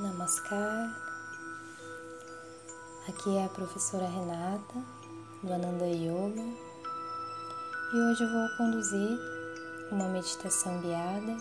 Namaskar. Aqui é a professora Renata do Ananda Yoga e hoje eu vou conduzir uma meditação guiada,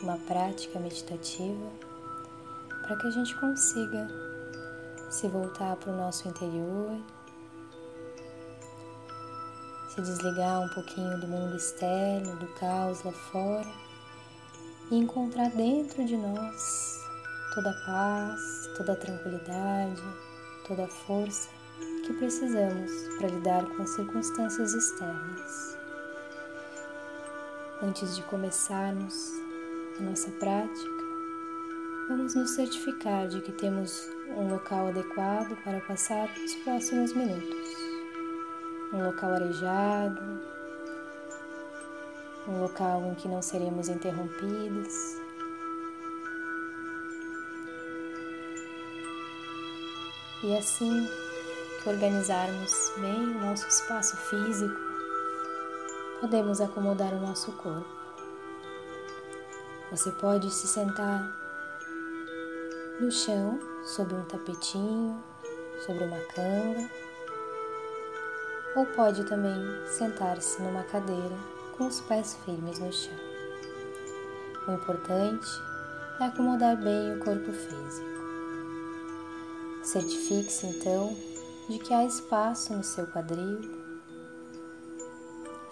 uma prática meditativa para que a gente consiga se voltar para o nosso interior, se desligar um pouquinho do mundo externo, do caos lá fora e encontrar dentro de nós toda a paz, toda a tranquilidade, toda a força que precisamos para lidar com as circunstâncias externas. Antes de começarmos a nossa prática, vamos nos certificar de que temos um local adequado para passar os próximos minutos. Um local arejado, um local em que não seremos interrompidos E assim que organizarmos bem o nosso espaço físico, podemos acomodar o nosso corpo. Você pode se sentar no chão, sobre um tapetinho, sobre uma canga, ou pode também sentar-se numa cadeira com os pés firmes no chão. O importante é acomodar bem o corpo físico. Certifique-se então de que há espaço no seu quadril.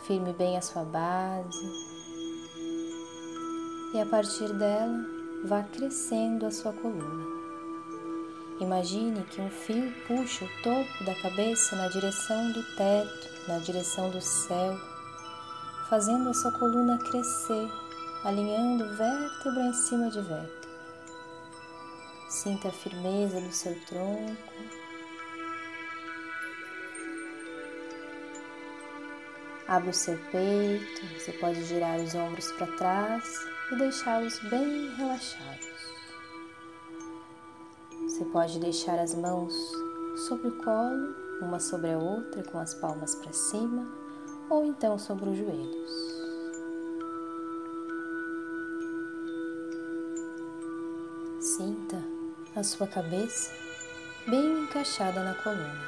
Firme bem a sua base e a partir dela vá crescendo a sua coluna. Imagine que um fio puxa o topo da cabeça na direção do teto, na direção do céu, fazendo a sua coluna crescer, alinhando vértebra em cima de vértebra. Sinta a firmeza do seu tronco. Abra o seu peito, você pode girar os ombros para trás e deixá-los bem relaxados. Você pode deixar as mãos sobre o colo, uma sobre a outra, com as palmas para cima, ou então sobre os joelhos. Sinta a sua cabeça bem encaixada na coluna,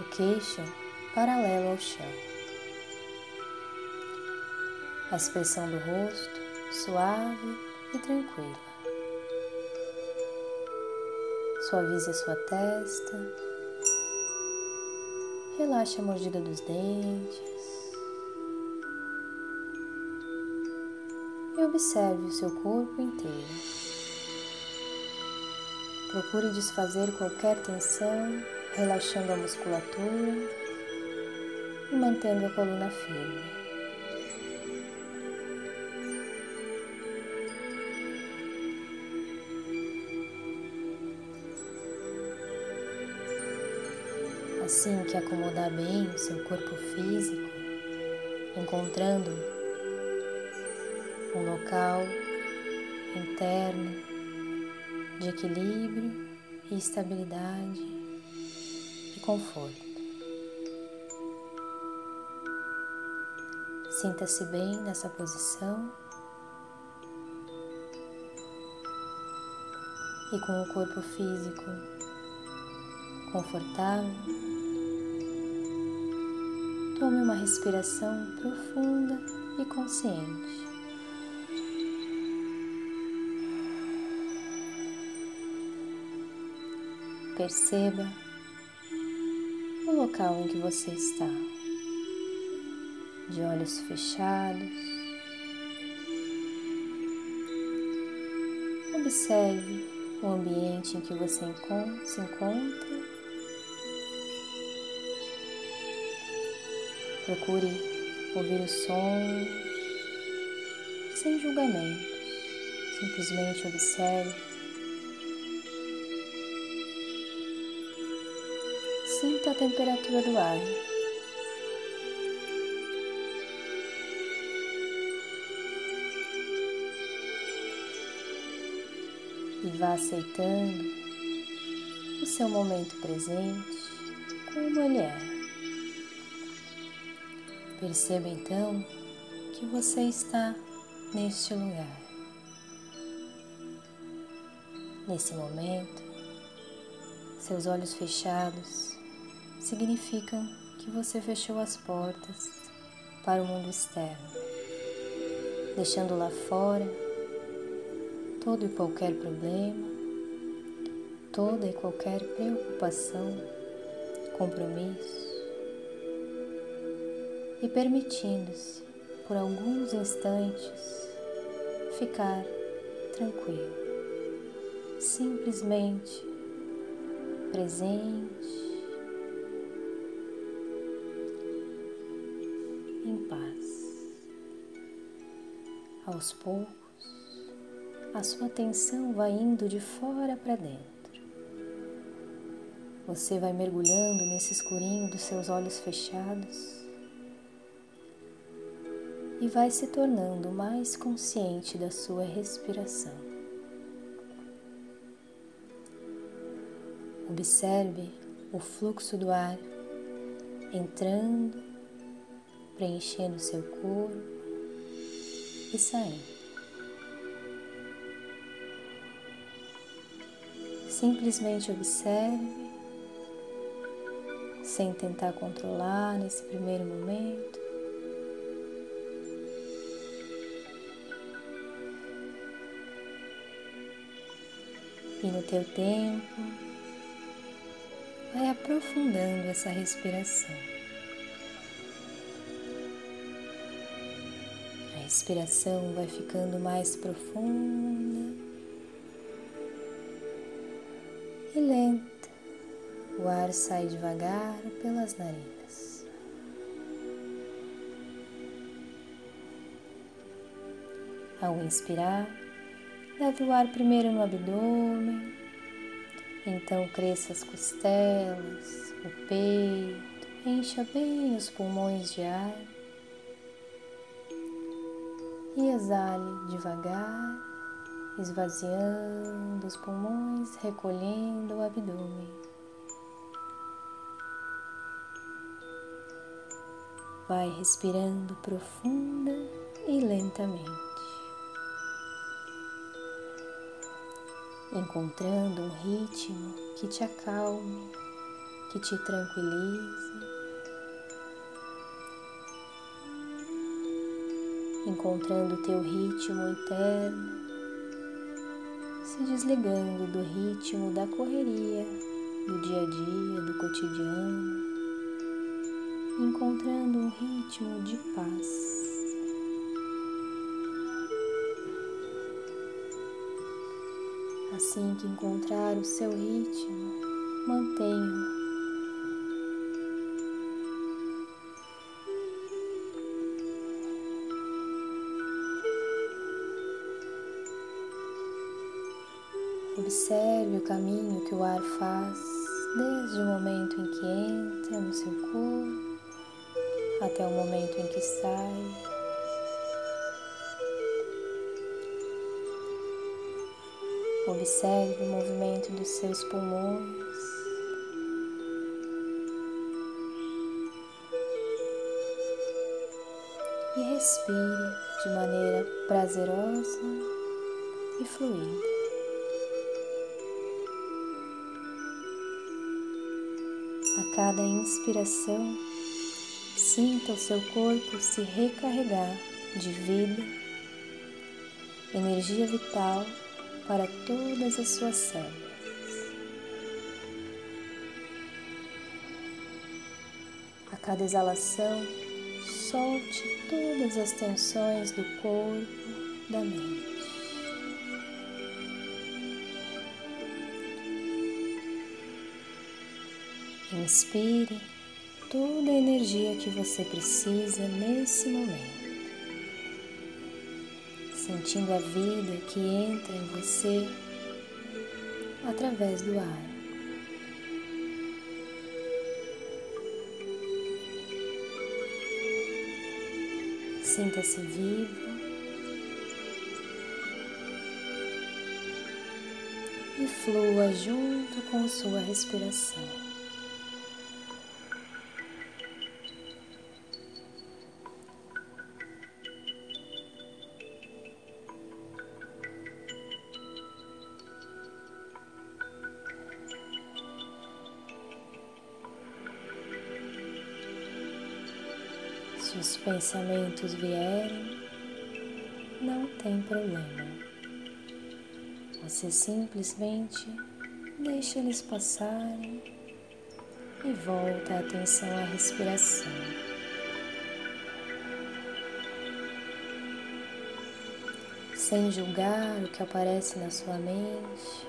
o queixo paralelo ao chão, a expressão do rosto suave e tranquila. Suavize a sua testa, relaxe a mordida dos dentes. E observe o seu corpo inteiro. Procure desfazer qualquer tensão, relaxando a musculatura e mantendo a coluna firme. Assim que acomodar bem o seu corpo físico, encontrando um local interno de equilíbrio e estabilidade e conforto. Sinta-se bem nessa posição e com o corpo físico confortável. Tome uma respiração profunda e consciente. Perceba o local em que você está, de olhos fechados. Observe o ambiente em que você se encontra. Procure ouvir os sons sem julgamentos. Simplesmente observe Sinta a temperatura do ar. E vá aceitando o seu momento presente como ele é. Perceba então que você está neste lugar. Nesse momento, seus olhos fechados significam que você fechou as portas para o mundo externo, deixando lá fora todo e qualquer problema, toda e qualquer preocupação, compromisso e permitindo-se por alguns instantes ficar tranquilo, simplesmente presente, Aos poucos, a sua atenção vai indo de fora para dentro. Você vai mergulhando nesse escurinho dos seus olhos fechados e vai se tornando mais consciente da sua respiração. Observe o fluxo do ar entrando, preenchendo seu corpo e saindo. Simplesmente observe, sem tentar controlar nesse primeiro momento. E no teu tempo, vai aprofundando essa respiração. Respiração vai ficando mais profunda e lenta. O ar sai devagar pelas narinas. Ao inspirar, leve o ar primeiro no abdômen, então cresça as costelas, o peito, encha bem os pulmões de ar e exale devagar esvaziando os pulmões, recolhendo o abdômen. Vai respirando profunda e lentamente, encontrando um ritmo que te acalme, que te tranquilize. Encontrando o teu ritmo interno, se desligando do ritmo da correria, do dia a dia, do cotidiano, encontrando um ritmo de paz. Assim que encontrar o seu ritmo, mantenha-o Observe o caminho que o ar faz desde o momento em que entra no seu corpo até o momento em que sai. Observe o movimento dos seus pulmões. E respire de maneira prazerosa e fluida. A cada inspiração, sinta o seu corpo se recarregar de vida, energia vital para todas as suas células. A cada exalação, solte todas as tensões do corpo, da mente. Inspire toda a energia que você precisa nesse momento, sentindo a vida que entra em você através do ar. Sinta-se vivo e flua junto com sua respiração. Se os pensamentos vierem, não tem problema. Você simplesmente deixa eles passarem e volta a atenção à respiração. Sem julgar o que aparece na sua mente,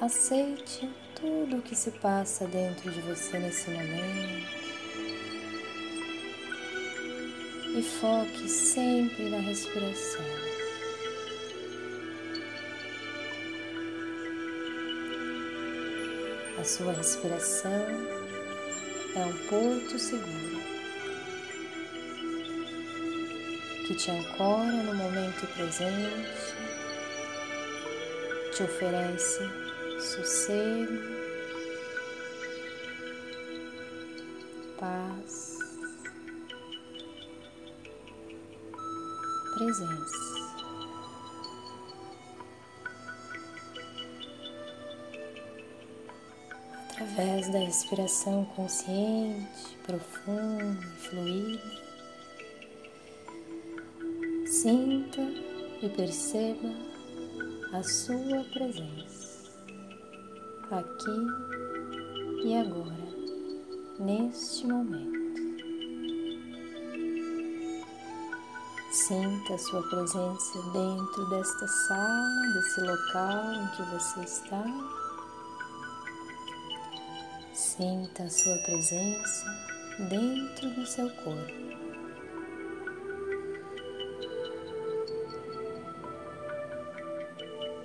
aceite tudo o que se passa dentro de você nesse momento. E foque sempre na respiração. A sua respiração é um porto seguro que te ancora no momento presente, te oferece sossego, paz, presença. através da respiração consciente, profunda e fluida. Sinta e perceba a sua presença aqui e agora, neste momento. Sinta a sua presença dentro desta sala, desse local em que você está. Sinta a sua presença dentro do seu corpo.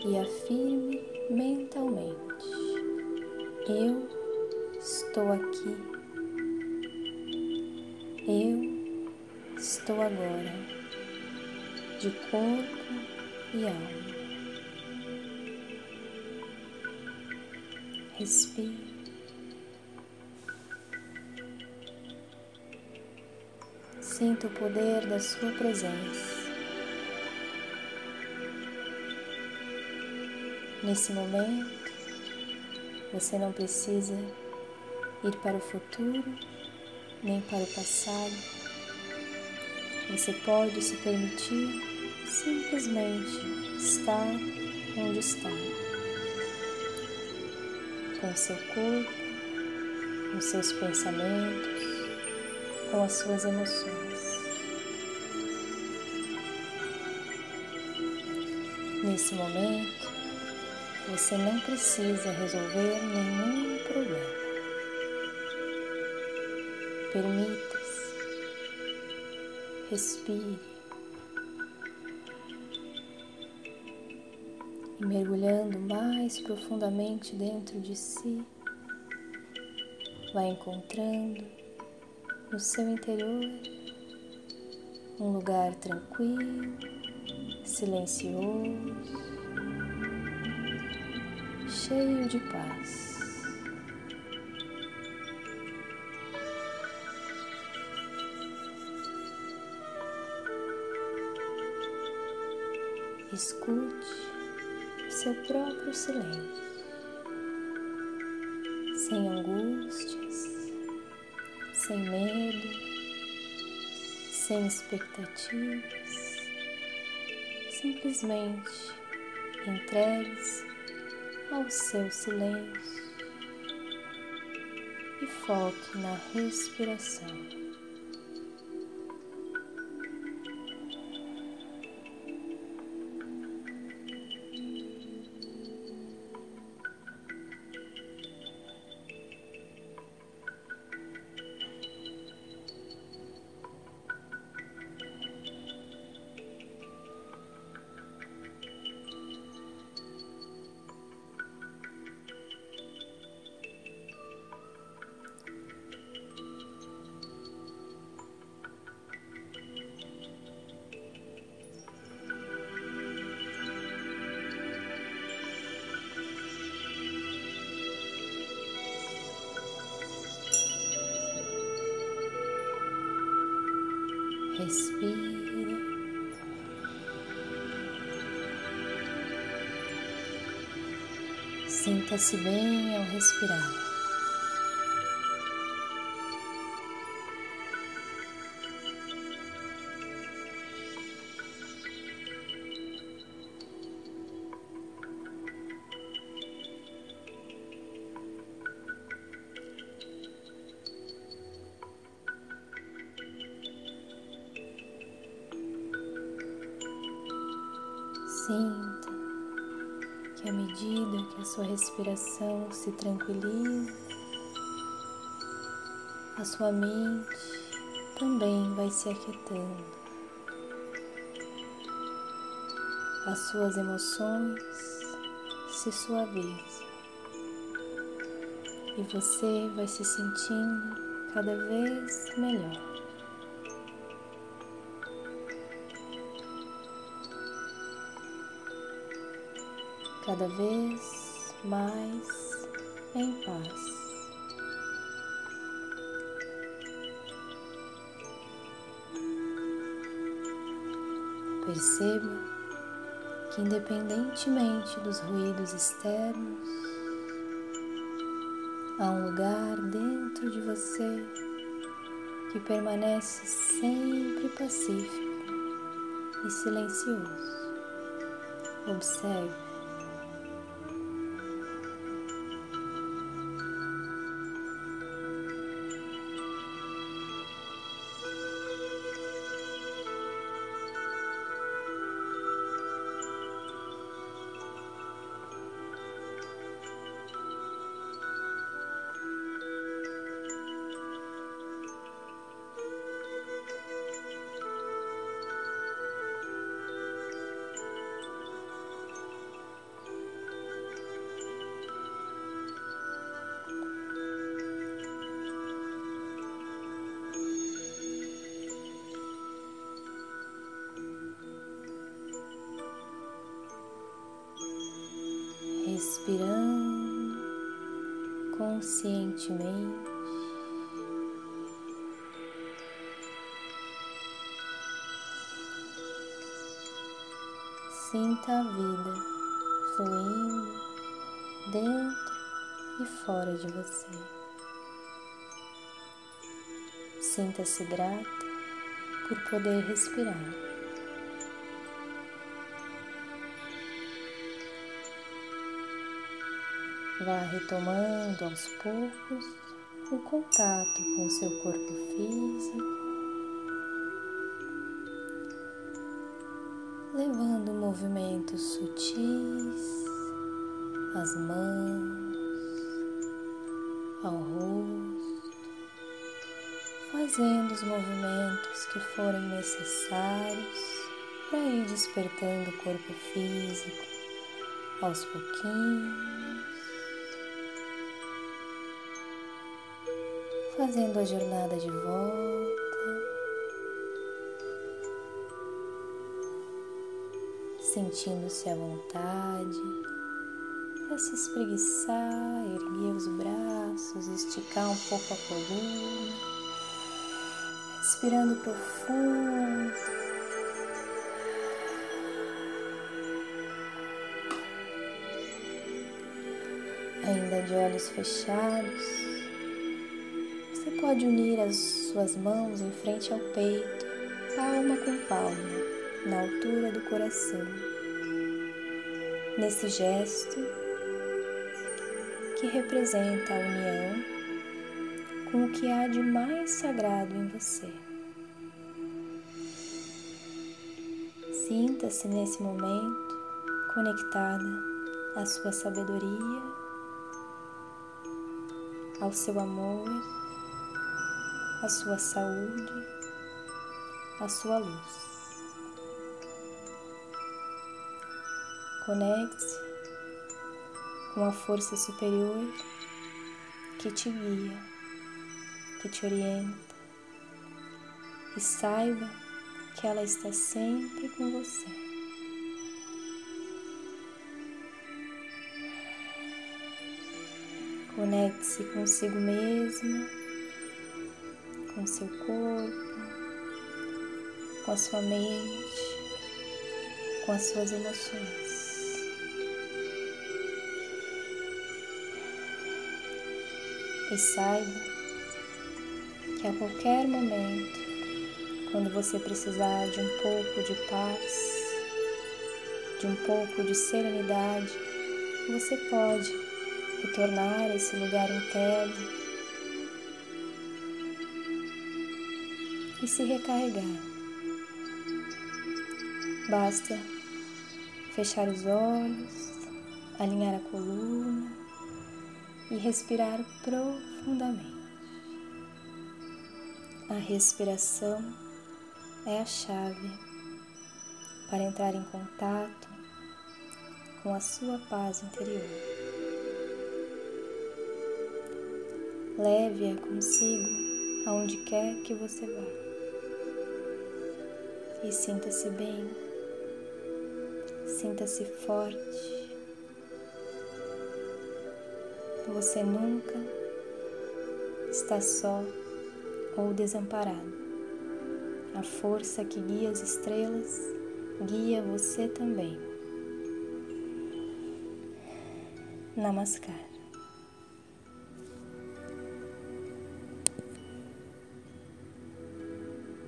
E afirme mentalmente: Eu estou aqui. Eu estou agora de corpo e alma. Respire. Sinta o poder da sua presença. Nesse momento, você não precisa ir para o futuro nem para o passado. Você pode se permitir simplesmente estar onde está, com seu corpo, com seus pensamentos, com as suas emoções. Nesse momento, você não precisa resolver nenhum problema. Permita-se, respire e mergulhando mais profundamente dentro de si, vai encontrando no seu interior um lugar tranquilo silencioso, cheio de paz. Escute seu próprio silêncio, sem angústias, sem medo, sem expectativas simplesmente entregues ao seu silêncio e foque na respiração. Sinta-se bem ao respirar. Sim que à medida que a sua respiração se tranquiliza, a sua mente também vai se aquietando. As suas emoções se suavizam e você vai se sentindo cada vez melhor. Cada vez mais em paz. Perceba que, independentemente dos ruídos externos, há um lugar dentro de você que permanece sempre pacífico e silencioso. Observe. Sinta a vida fluindo dentro e fora de você. Sinta-se grata por poder respirar. Vá retomando aos poucos o contato com seu corpo físico, movimentos sutis às mãos, ao rosto, fazendo os movimentos que forem necessários para ir despertando o corpo físico aos pouquinhos. fazendo a jornada de volta, sentindo-se à vontade para se espreguiçar, erguer os braços, esticar um pouco a coluna, respirando profundo. Ainda de olhos fechados, pode unir as suas mãos em frente ao peito, palma com palma, na altura do coração. Nesse gesto que representa a união com o que há de mais sagrado em você. Sinta-se nesse momento conectada à sua sabedoria, ao seu amor a sua saúde, a sua luz. Conecte-se com a força superior que te guia, que te orienta e saiba que ela está sempre com você. Conecte-se consigo mesma com seu corpo, com a sua mente, com as suas emoções. E saiba que a qualquer momento, quando você precisar de um pouco de paz, de um pouco de serenidade, você pode retornar a esse lugar interno e se recarregar. Basta fechar os olhos, alinhar a coluna e respirar profundamente. A respiração é a chave para entrar em contato com a sua paz interior. Leve-a consigo aonde quer que você vá e sinta-se bem, sinta-se forte. Você nunca está só ou desamparado. A força que guia as estrelas guia você também. Namaskar.